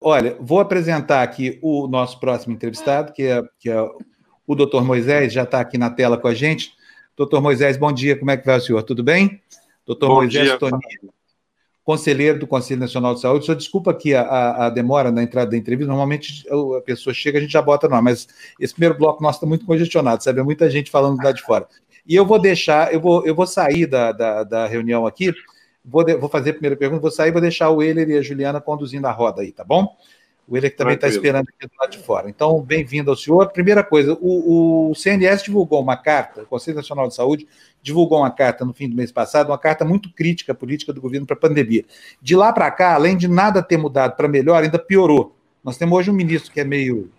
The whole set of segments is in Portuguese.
Olha, vou apresentar aqui o nosso próximo entrevistado, que é, que é o doutor Moisés, já está aqui na tela com a gente. Doutor Moisés, bom dia, como é que vai o senhor? Tudo bem? Doutor bom Moisés dia, Tonini, conselheiro do Conselho Nacional de Saúde. Só desculpa aqui a, a, a, demora na entrada da entrevista, normalmente a pessoa chega, a gente já bota não, mas esse primeiro bloco nosso está muito congestionado, sabe? É muita gente falando lá de fora. E eu vou deixar, eu vou, eu vou sair da, da, da reunião aqui, Vou, de, vou fazer a primeira pergunta, vou sair, vou deixar o Euler e a Juliana conduzindo a roda aí, tá bom? O Euler que também está esperando aqui do lado de fora. Então, bem-vindo ao senhor. Primeira coisa, o, o, CNS divulgou uma carta, o Conselho Nacional de Saúde divulgou uma carta no fim do mês passado, uma carta muito crítica à política do governo para a pandemia. De lá para cá, além de nada ter mudado para melhor, ainda piorou. Nós temos hoje um ministro que é meio,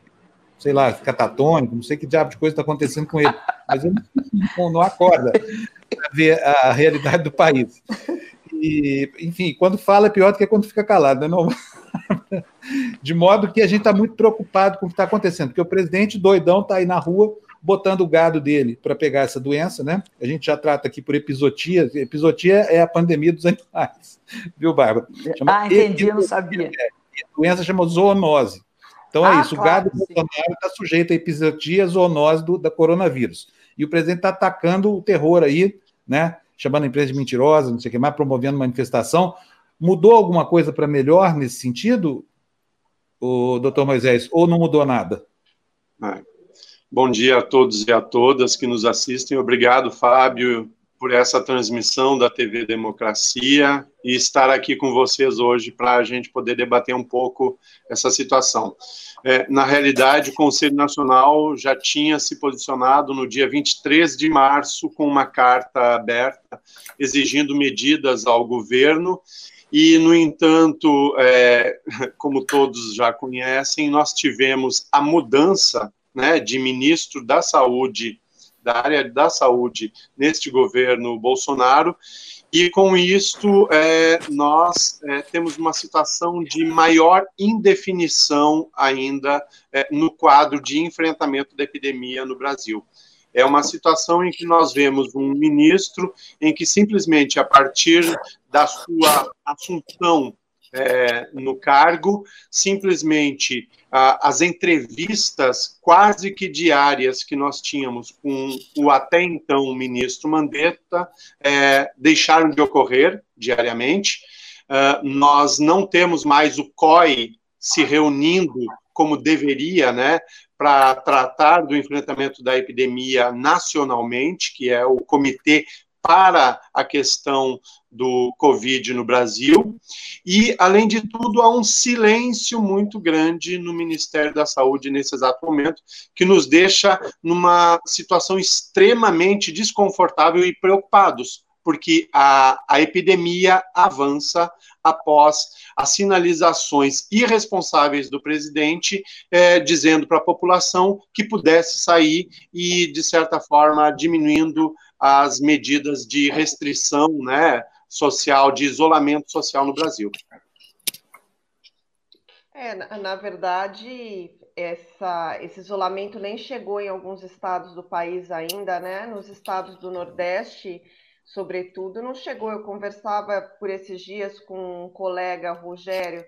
sei lá, catatônico, não sei que diabo de coisa está acontecendo com ele, mas ele não, não acorda para ver a realidade do país. E, enfim, quando fala é pior do que quando fica calado, né? De modo que a gente está muito preocupado com o que está acontecendo, porque o presidente doidão está aí na rua botando o gado dele para pegar essa doença, né? A gente já trata aqui por episotia. Episotia é a pandemia dos animais, viu, Bárbara? Chama ah, entendi, eu não sabia. É, a doença chama zoonose. Então é ah, isso, claro, o gado Bolsonaro está sujeito à episotia, zoonose do, da coronavírus. E o presidente está atacando o terror aí, né? Chamando a empresa de mentirosa, não sei o que mais, promovendo manifestação. Mudou alguma coisa para melhor nesse sentido, o doutor Moisés, ou não mudou nada? É. Bom dia a todos e a todas que nos assistem. Obrigado, Fábio, por essa transmissão da TV Democracia e estar aqui com vocês hoje para a gente poder debater um pouco essa situação. É, na realidade, o Conselho Nacional já tinha se posicionado no dia 23 de março com uma carta aberta exigindo medidas ao governo e, no entanto, é, como todos já conhecem, nós tivemos a mudança né, de ministro da Saúde da área da saúde neste governo Bolsonaro, e com isto é, nós é, temos uma situação de maior indefinição ainda é, no quadro de enfrentamento da epidemia no Brasil. É uma situação em que nós vemos um ministro em que simplesmente a partir da sua assunção é, no cargo, simplesmente as entrevistas quase que diárias que nós tínhamos com o até então ministro Mandetta é, deixaram de ocorrer diariamente. Uh, nós não temos mais o COI se reunindo como deveria, né, para tratar do enfrentamento da epidemia nacionalmente, que é o Comitê para a questão do Covid no Brasil. E, além de tudo, há um silêncio muito grande no Ministério da Saúde nesse exato momento, que nos deixa numa situação extremamente desconfortável e preocupados, porque a, a epidemia avança após as sinalizações irresponsáveis do presidente, é, dizendo para a população que pudesse sair e, de certa forma, diminuindo as medidas de restrição né, social, de isolamento social no Brasil. É, na, verdade, essa, esse isolamento nem chegou em alguns estados do país ainda, né? Nos estados do Nordeste, sobretudo, não chegou. Eu conversava por esses dias com um colega, Rogério,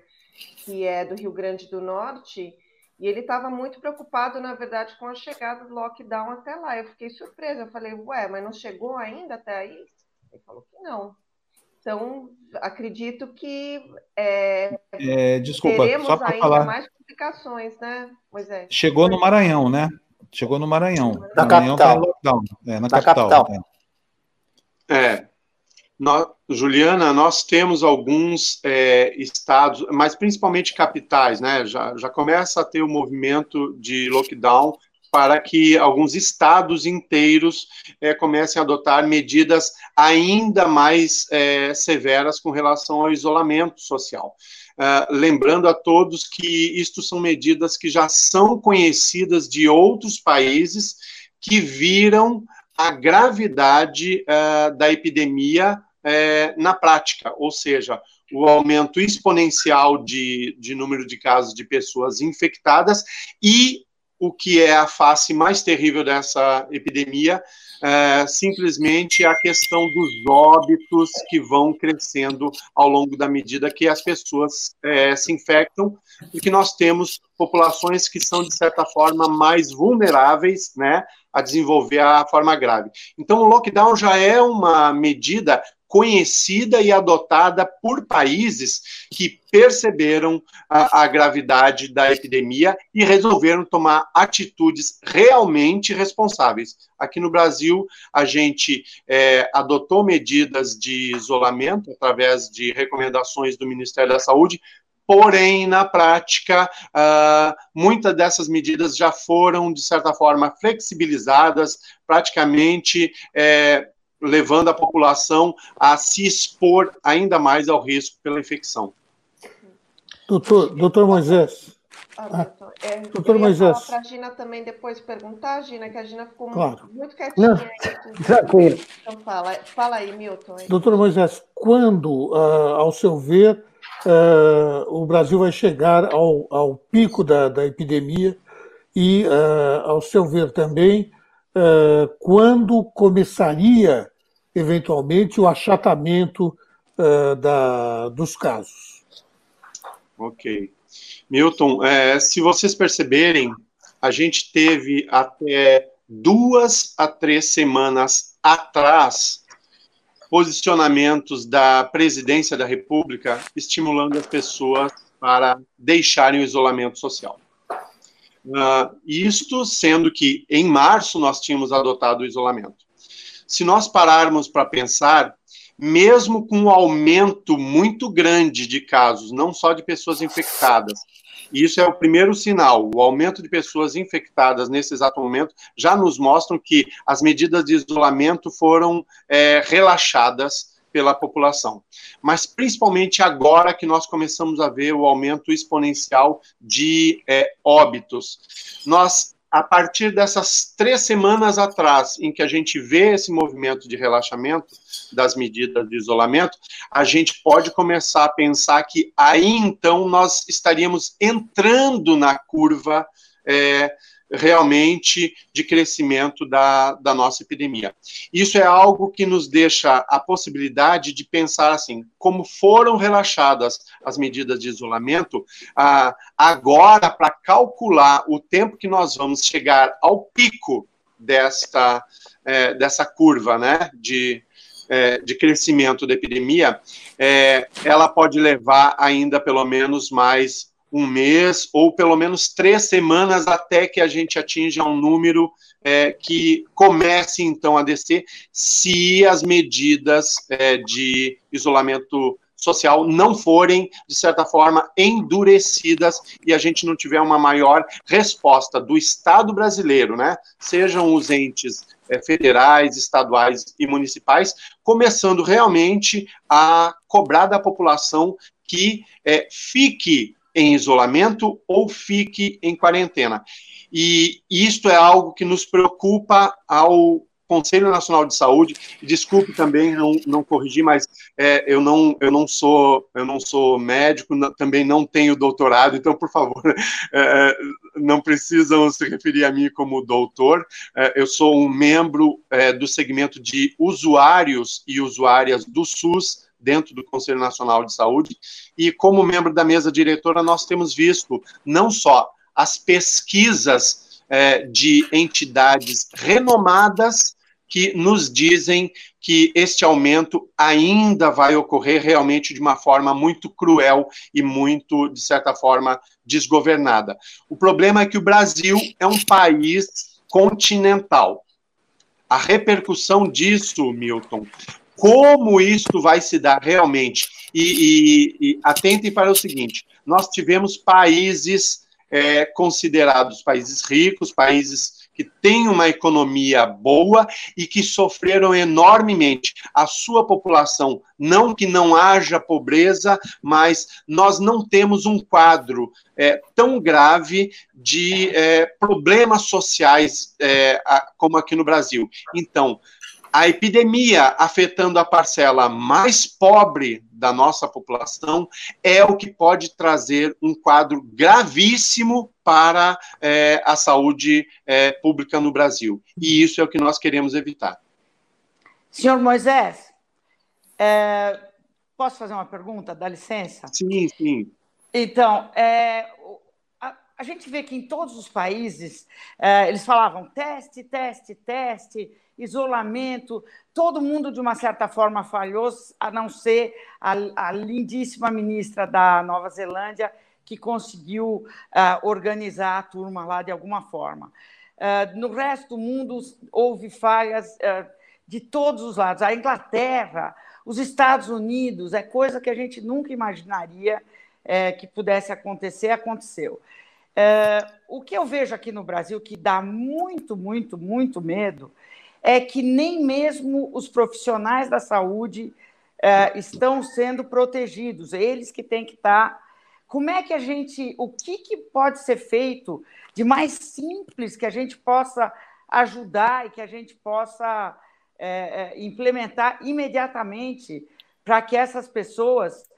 que é do Rio Grande do Norte, e ele estava muito preocupado, na verdade, com a chegada do lockdown até lá. Eu fiquei surpresa. Eu falei, ué, mas não chegou ainda até aí? Ele falou que não. Então, acredito que é, é, desculpa, teremos só ainda falar. mais complicações, né, Moisés? Chegou no Maranhão, né? Chegou no Maranhão. Na Maranhão capital. Tá lockdown. É, na, na capital. capital. É. é. Nós, Juliana, nós temos alguns é, estados, mas principalmente capitais, né? Já, já começa a ter o um movimento de lockdown para que alguns estados inteiros é, comecem a adotar medidas ainda mais é, severas com relação ao isolamento social. Uh, lembrando a todos que isto são medidas que já são conhecidas de outros países que viram a gravidade uh, da epidemia é, na prática, ou seja, o aumento exponencial de, de número de casos de pessoas infectadas e o que é a face mais terrível dessa epidemia, é, simplesmente a questão dos óbitos que vão crescendo ao longo da medida que as pessoas é, se infectam e que nós temos populações que são, de certa forma, mais vulneráveis né, a desenvolver a forma grave. Então, o lockdown já é uma medida conhecida e adotada por países que perceberam a, a, gravidade da epidemia e resolveram tomar atitudes realmente responsáveis. Aqui no Brasil, a gente é, adotou medidas de isolamento através de recomendações do Ministério da Saúde, porém, na prática, uh, muitas dessas medidas já foram, de certa forma, flexibilizadas, praticamente. É, levando a população a se expor ainda mais ao risco pela infecção. Doutor, doutor Moisés. Ah, é, doutor Moisés. Para a Gina também depois perguntar, Gina, que a Gina ficou claro. muito quietinha. Não, aí, tranquilo. Então fala, fala aí, Milton. Aí. Doutor Moisés, quando, uh, ao seu ver, uh, o Brasil vai chegar ao, ao pico da, da epidemia e, uh, ao seu ver também, quando começaria eventualmente, o achatamento uh, da, dos casos. Ok. Milton, é, se vocês perceberem, a gente teve até duas a três semanas atrás posicionamentos da presidência da República estimulando as pessoas para deixarem o isolamento social. Uh, isto sendo que em março nós tínhamos adotado o isolamento se nós pararmos para pensar, mesmo com um aumento muito grande de casos, não só de pessoas infectadas, e isso é o primeiro sinal. O aumento de pessoas infectadas nesse exato momento já nos mostram que as medidas de isolamento foram é, relaxadas pela população. Mas principalmente agora que nós começamos a ver o aumento exponencial de é, óbitos. Nós a partir dessas três semanas atrás, em que a gente vê esse movimento de relaxamento das medidas de isolamento, a gente pode começar a pensar que aí então nós estaríamos entrando na curva é, realmente de crescimento da, da nossa epidemia. Isso é algo que nos deixa a possibilidade de pensar assim, como foram relaxadas as medidas de isolamento, ah, agora, para calcular o tempo que nós vamos chegar ao pico desta, é, dessa curva né, de, é, de crescimento da epidemia, é, ela pode levar ainda pelo menos mais um mês ou pelo menos três semanas até que a gente atinja um número é, que comece então a descer, se as medidas é, de isolamento social não forem, de certa forma, endurecidas e a gente não tiver uma maior resposta do Estado brasileiro, né? Sejam os entes é, federais, estaduais e municipais, começando realmente a cobrar da população que é, fique em isolamento ou fique em quarentena. E isto é algo que nos preocupa ao Conselho Nacional de Saúde. Desculpe também não, não corrigir, mas é, eu não eu não sou eu não sou médico, não, também não tenho doutorado, então por favor é, não precisam se referir a mim como doutor. É, eu sou um membro é, do segmento de usuários e usuárias do SUS dentro do Conselho Nacional de Saúde, e como membro da mesa diretora, nós temos visto não só as pesquisas é, de entidades renomadas que nos dizem que este aumento ainda vai ocorrer realmente de uma forma muito cruel e muito, de certa forma, desgovernada. O problema é que o Brasil é um país continental. A repercussão disso, Milton, como isso vai se dar realmente. E, e, e atentem para o seguinte: nós tivemos países é, considerados países ricos, países que têm uma economia boa e que sofreram enormemente. A sua população, não que não haja pobreza, mas nós não temos um quadro é, tão grave de é, problemas sociais é, como aqui no Brasil. Então, a epidemia afetando a parcela mais pobre da nossa população é o que pode trazer um quadro gravíssimo para é, a saúde é, pública no Brasil. E isso é o que nós queremos evitar. Senhor Moisés, é, posso fazer uma pergunta? Dá licença? Sim, sim. Então, a, a, gente vê que em todos os países eles falavam teste, teste, teste, isolamento. Todo mundo, de uma certa forma, falhou, a não ser a, a lindíssima ministra da Nova Zelândia, que conseguiu uh, organizar a turma lá de alguma forma. Uh, no resto do mundo, houve falhas uh, de todos os lados. A Inglaterra, os Estados Unidos, é coisa que a gente nunca imaginaria é, que pudesse acontecer, aconteceu. O que eu vejo aqui no Brasil que dá muito, muito, muito medo é que nem mesmo os profissionais da saúde é, estão sendo protegidos, eles que têm que estar. Como é que a gente. O que, que pode ser feito de mais simples que a gente possa ajudar e que a gente possa é, é implementar imediatamente para que essas pessoas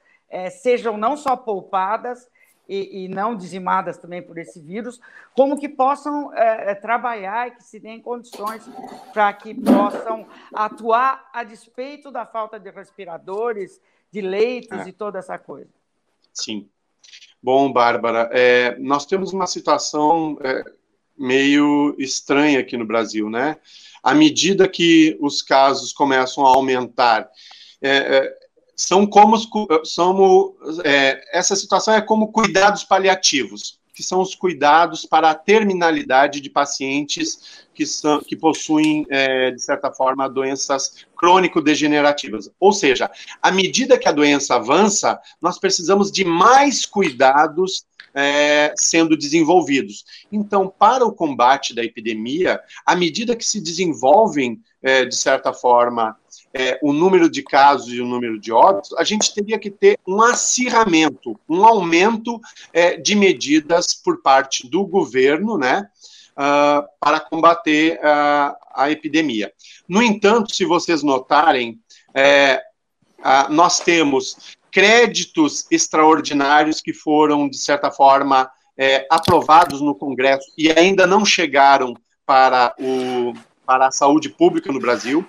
sejam não só poupadas e, e, não dizimadas também por esse vírus, como que possam é, é trabalhar e que se deem condições para que possam atuar a despeito da falta de respiradores, de leitos é. e toda essa coisa. Sim. Bom, Bárbara, é, nós temos uma situação é, meio estranha aqui no Brasil, né? À medida que os casos começam a aumentar, é, são como, são, é, essa situação é como cuidados paliativos, que são os cuidados para a terminalidade de pacientes que, são, que possuem, é, de certa forma, doenças crônico-degenerativas. Ou seja, à medida que a doença avança, nós precisamos de mais cuidados é, sendo desenvolvidos. Então, para o combate da epidemia, à medida que se desenvolvem, é, de certa forma, é, o número de casos e o número de óbitos, a gente teria que ter um acirramento, um aumento é, de medidas por parte do governo, né, uh, para combater uh, a epidemia. No entanto, se vocês notarem, é, uh, nós temos créditos extraordinários que foram, de certa forma, é, aprovados no Congresso e ainda não chegaram para, o, para a saúde pública no Brasil.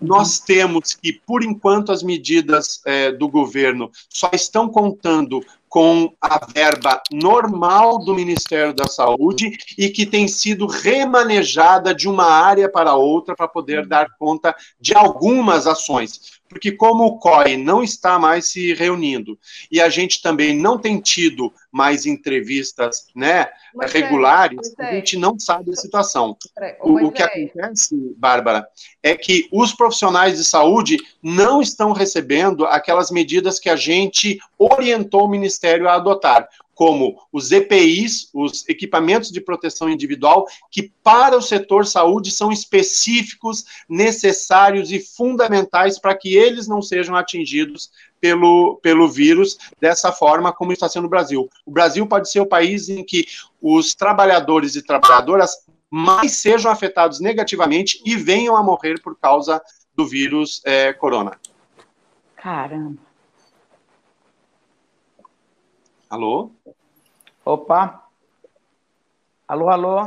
Nós temos que, por enquanto, as medidas é, do governo só estão contando com a verba normal do Ministério da Saúde e que tem sido remanejada de uma área para outra para poder dar conta de algumas ações porque como o COI não está mais se reunindo e a gente também não tem tido mais entrevistas né, mas regulares, é, a gente não sabe a situação. O, o que acontece, Bárbara, é que os profissionais de saúde não estão recebendo aquelas medidas que a gente orientou o Ministério a adotar como os EPIs, os equipamentos de proteção individual, que para o setor saúde são específicos, necessários e fundamentais para que eles não sejam atingidos pelo, pelo vírus dessa forma como está sendo o Brasil. O Brasil pode ser o país em que os trabalhadores e trabalhadoras mais sejam afetados negativamente e venham a morrer por causa do vírus é, corona. Caramba. Alô? Opa. Alô, alô.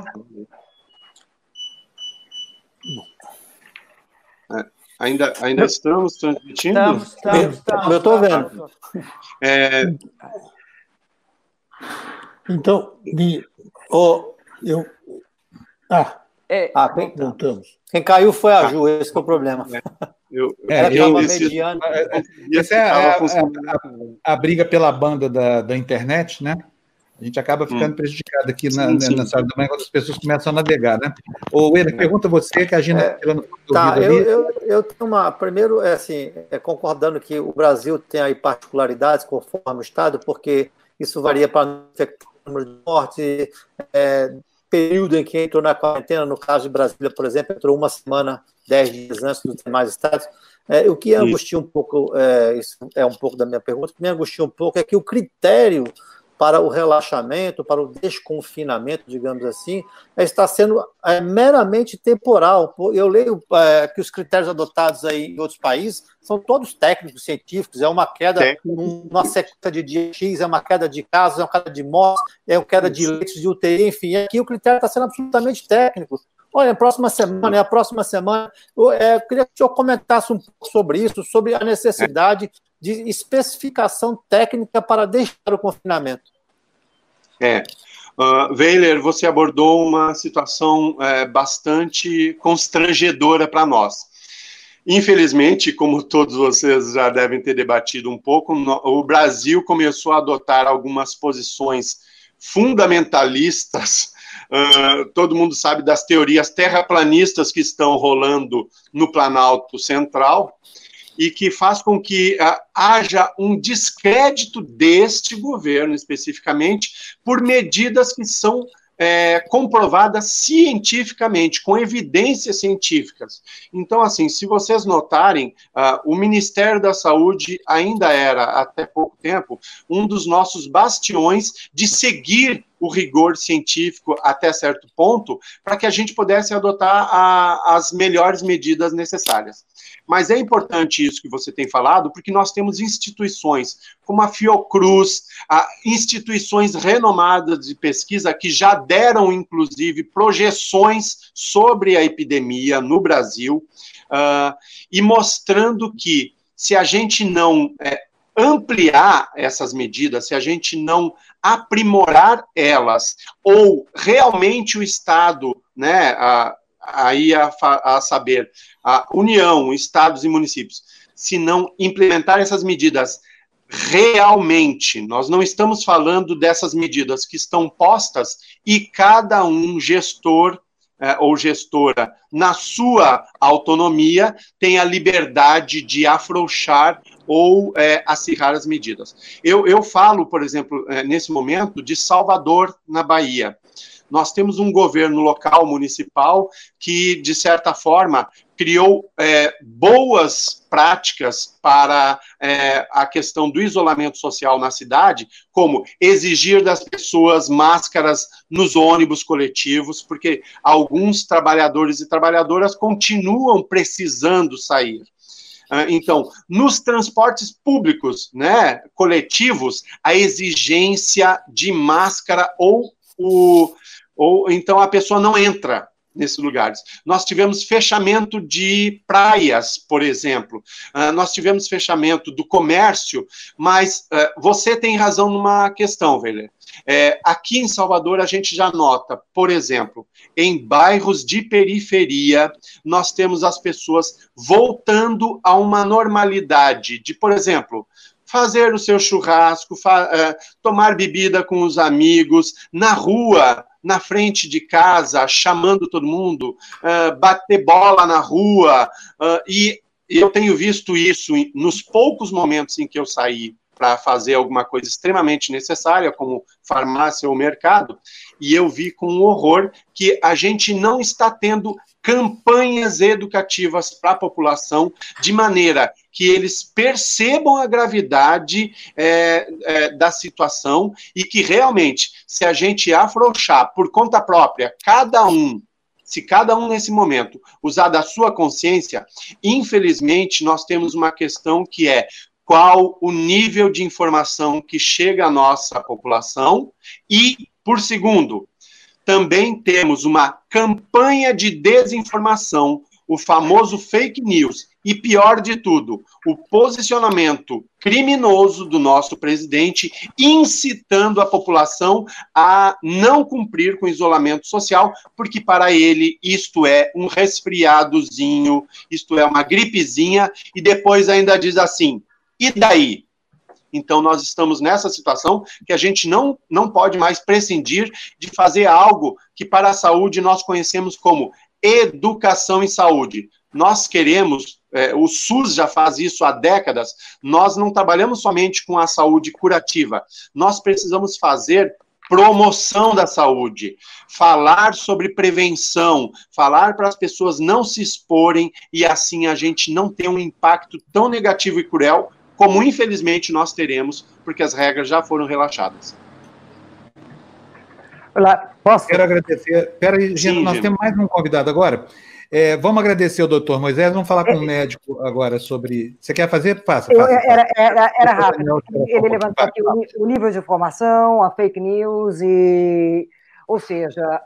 É, ainda, ainda estamos transmitindo? Estamos, estamos, estamos. Eu estou vendo. É... Então, de, oh, eu. Ah, é, ah quem, voltamos. Quem caiu foi a Ju, esse é o problema. É. Eu, é, eu, mediano. Essa é a, a, a, a, briga pela banda da, da internet, né? A gente acaba ficando hum. prejudicado aqui na, sim, sim. na sala da manhã quando as pessoas começam a navegar, né? Ô, William, pergunta você que a Gina é, tirando Tá, eu, eu, eu, tenho uma. Primeiro, é assim, é, concordando que o Brasil tem aí particularidades conforme o Estado, porque isso varia para o número de mortes, é, período em que entrou na quarentena, no caso de Brasília, por exemplo, entrou uma semana, dez dias antes dos demais estados. É, o que angustia um pouco, é, isso é um pouco da minha pergunta, o que me angustia um pouco é que o critério para o relaxamento, para o desconfinamento, digamos assim, está sendo é, meramente temporal. Eu leio é, que os critérios adotados aí em outros países são todos técnicos, científicos, é uma queda, uma sequência de dia X, é uma queda de casos, é uma queda de mortes, é uma queda de leitos de UTI, enfim, aqui o critério está sendo absolutamente técnico. Olha, a próxima semana, é a próxima semana, eu, é, eu queria que o senhor comentasse um pouco sobre isso, sobre a necessidade de especificação técnica para deixar o confinamento. É. Uh, Weiler, você abordou uma situação é, bastante constrangedora para nós. Infelizmente, como todos vocês já devem ter debatido um pouco, no, o Brasil começou a adotar algumas posições fundamentalistas. Uh, todo mundo sabe das teorias terraplanistas que estão rolando no Planalto Central e que faz com que uh, haja um descrédito deste governo, especificamente, por medidas que são é, comprovadas cientificamente, com evidências científicas. Então, assim, se vocês notarem, uh, o Ministério da Saúde ainda era, até pouco tempo, um dos nossos bastiões de seguir o rigor científico até certo ponto, para que a gente pudesse adotar a, as melhores medidas necessárias. Mas é importante isso que você tem falado, porque nós temos instituições como a Fiocruz, a instituições renomadas de pesquisa que já deram, inclusive, projeções sobre a epidemia no Brasil, uh, e mostrando que se a gente não é, ampliar essas medidas, se a gente não aprimorar elas, ou realmente o Estado, né, a, aí a, a saber, a União, estados e municípios, se não implementar essas medidas realmente, nós não estamos falando dessas medidas que estão postas e cada um gestor é, ou gestora, na sua autonomia, tem a liberdade de afrouxar ou é, acirrar as medidas. Eu, eu falo, por exemplo, é, nesse momento, de Salvador, na Bahia. Nós temos um governo local, municipal, que, de certa forma, criou é, boas práticas para é, a questão do isolamento social na cidade, como exigir das pessoas máscaras nos ônibus coletivos, porque alguns trabalhadores e trabalhadoras continuam precisando sair. Ah, então, nos transportes públicos, né, coletivos, a exigência de máscara ou o ou então a pessoa não entra nesses lugares. Nós tivemos fechamento de praias, por exemplo. Uh, nós tivemos fechamento do comércio, mas uh, você tem razão numa questão, Velho. É, aqui em Salvador, a gente já nota, por exemplo, em bairros de periferia, nós temos as pessoas voltando a uma normalidade de, por exemplo, fazer o seu churrasco, uh, tomar bebida com os amigos, na rua, na frente de casa, chamando todo mundo, uh, bater bola na rua, uh, e eu tenho visto isso nos poucos momentos em que eu saí para fazer alguma coisa extremamente necessária, como farmácia ou mercado, e eu vi com horror que a gente não está tendo campanhas educativas para a população, de maneira que eles percebam a gravidade é, é, da situação e que realmente, se a gente afrouxar por conta própria, cada um se cada um nesse momento usar da sua consciência, infelizmente nós temos uma questão que é qual o nível de informação que chega à nossa população. E, por segundo, também temos uma campanha de desinformação, o famoso fake news, e pior de tudo, o posicionamento criminoso do nosso presidente, incitando a população a não cumprir com o isolamento social, porque para ele isto é um resfriadozinho, isto é uma gripezinha, e depois ainda diz assim: e daí? Então, nós estamos nessa situação que a gente não, não pode mais prescindir de fazer algo que, para a saúde, nós conhecemos como educação em saúde. Nós queremos, é, o SUS já faz isso há décadas, nós não trabalhamos somente com a saúde curativa, nós precisamos fazer promoção da saúde, falar sobre prevenção, falar para as pessoas não se exporem e assim a gente não ter um impacto tão negativo e cruel como infelizmente nós teremos, porque as regras já foram relaxadas. Olá, posso? Quero agradecer. Peraí, Gina, nós temos mais um convidado agora. É, vamos agradecer ao doutor Moisés, vamos falar com o médico agora sobre. Você quer fazer? Faça. faça, faça. Era, era, era rápido. Ele levantou aqui o, o nível de informação, a fake news, e. Ou seja,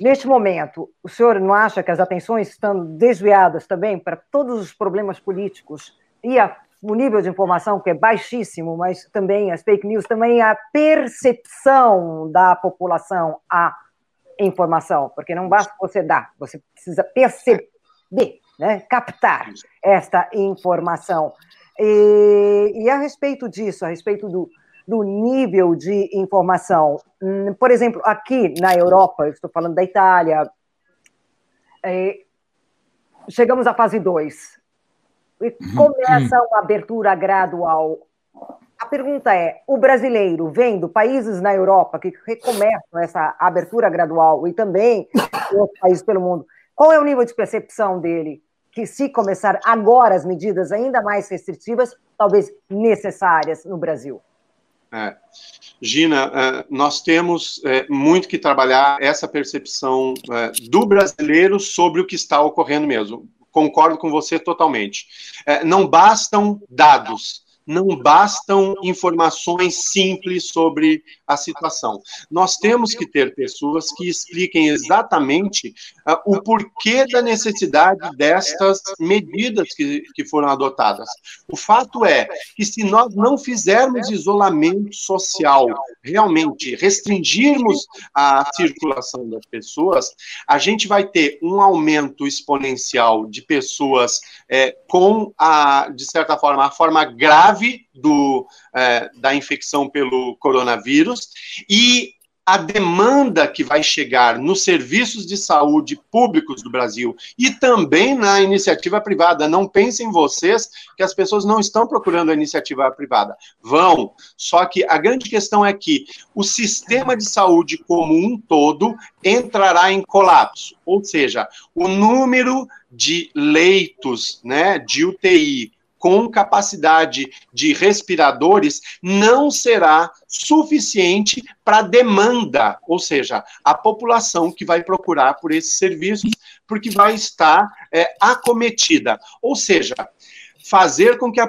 Neste momento, o senhor não acha que as atenções estão desviadas também para todos os problemas políticos e a, o nível de informação que é baixíssimo, mas também as fake news, também a percepção da população à informação, porque não basta você dar, você precisa perceber, né, captar esta informação. E, e a respeito disso, a respeito do, do nível de informação. Hum, por exemplo, aqui na Europa, eu estou falando da Itália, é, chegamos à fase 2 e uhum. começa uma abertura gradual. A pergunta é: o brasileiro, vendo países na Europa que recomeçam essa abertura gradual e também outros países pelo mundo, qual é o nível de percepção dele? Que se começar agora as medidas ainda mais restritivas, talvez necessárias no Brasil? É. Gina, é, nós temos é, muito que trabalhar essa percepção é, do brasileiro sobre o que está ocorrendo mesmo. Concordo com você totalmente. Não bastam dados, não bastam informações simples sobre a situação. Nós temos que ter pessoas que expliquem exatamente uh, o porquê da necessidade destas medidas que, que foram adotadas. O fato é que se nós não fizermos isolamento social, realmente restringirmos a circulação das pessoas, a gente vai ter um aumento exponencial de pessoas é, com a, de certa forma, a forma grave do, é, da infecção pelo coronavírus e a demanda que vai chegar nos serviços de saúde públicos do Brasil e também na iniciativa privada. Não pensem vocês que as pessoas não estão procurando a iniciativa privada. Vão. Só que a grande questão é que o sistema de saúde como um todo entrará em colapso. Ou seja, o número de leitos né, de UTI com capacidade de respiradores não será suficiente para a demanda, ou seja, a população que vai procurar por esses serviços, porque vai estar é, acometida. Ou seja, fazer com que a,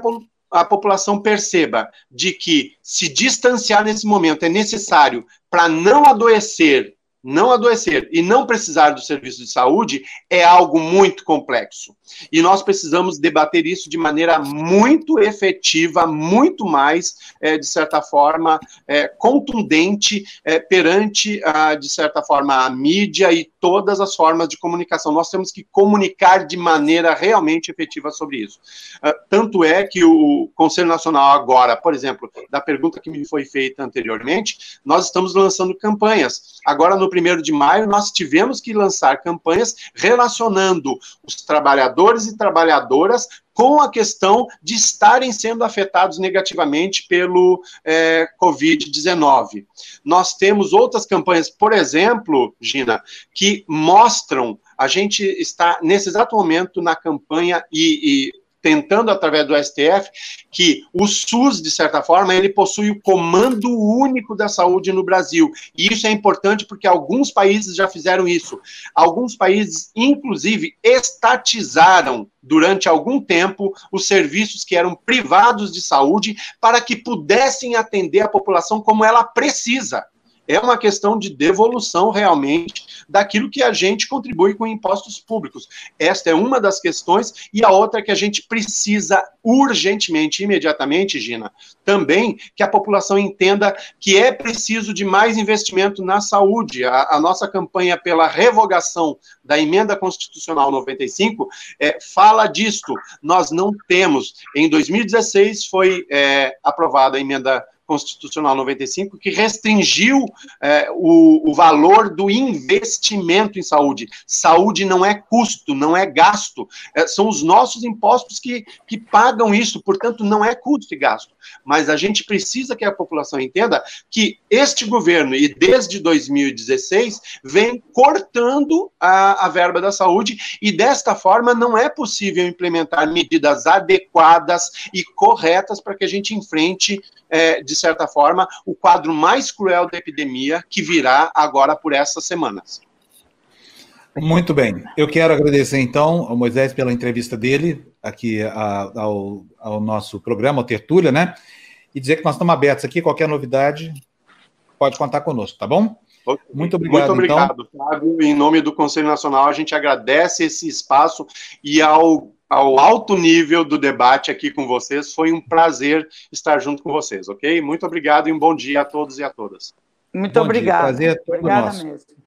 a população perceba de que se distanciar nesse momento é necessário para não adoecer não adoecer e não precisar do serviço de saúde é algo muito complexo. E nós precisamos debater isso de maneira muito efetiva, muito mais, é, de certa forma, é, contundente é, perante, a, de certa forma, a mídia e todas as formas de comunicação. Nós temos que comunicar de maneira realmente efetiva sobre isso. Uh, tanto é que o Conselho Nacional agora, por exemplo, da pergunta que me foi feita anteriormente, nós estamos lançando campanhas. Agora, no primeiro de maio, nós tivemos que lançar campanhas relacionando os trabalhadores e trabalhadoras com a questão de estarem sendo afetados negativamente pelo é, Covid-19. Nós temos outras campanhas, por exemplo, Gina, que mostram. A gente está, nesse exato momento, na campanha e, e tentando através do STF que o SUS, de certa forma, ele possui o comando único da saúde no Brasil. E isso é importante porque alguns países já fizeram isso. Alguns países, inclusive, estatizaram durante algum tempo os serviços que eram privados de saúde para que pudessem atender a população como ela precisa é uma questão de devolução realmente daquilo que a gente contribui com impostos públicos. Esta é uma das questões, e a outra que a gente precisa urgentemente, imediatamente, Gina, também que a população entenda que é preciso de mais investimento na saúde. A, a nossa campanha pela revogação da emenda constitucional 95 é, fala disto. Nós não temos. Em 2016 foi é, aprovada a emenda Constitucional 95, que restringiu é, o, o valor do investimento em saúde. Saúde não é custo, não é gasto. É, são os nossos impostos que, que pagam isso, portanto, não é custo e gasto. Mas a gente precisa que a população entenda que este governo, e desde 2016, vem cortando a, a verba da saúde, e desta forma não é possível implementar medidas adequadas e corretas para que a gente enfrente é, de certa forma, o quadro mais cruel da epidemia que virá agora por essas semanas. Muito bem. Eu quero agradecer, então, ao Moisés pela entrevista dele aqui a, ao, ao, nosso programa, ao Tertúlia, né? E dizer que nós estamos abertos aqui. Qualquer novidade, pode contar conosco, tá bom? Muito obrigado. Muito obrigado, então. Fábio. Em nome do Conselho Nacional, a gente agradece esse espaço e ao, ao alto nível do debate aqui com vocês. Foi um prazer estar junto com vocês, ok? Muito obrigado e um bom dia a todos e a todas. Muito bom obrigado. Prazer é todo Obrigada nosso. mesmo.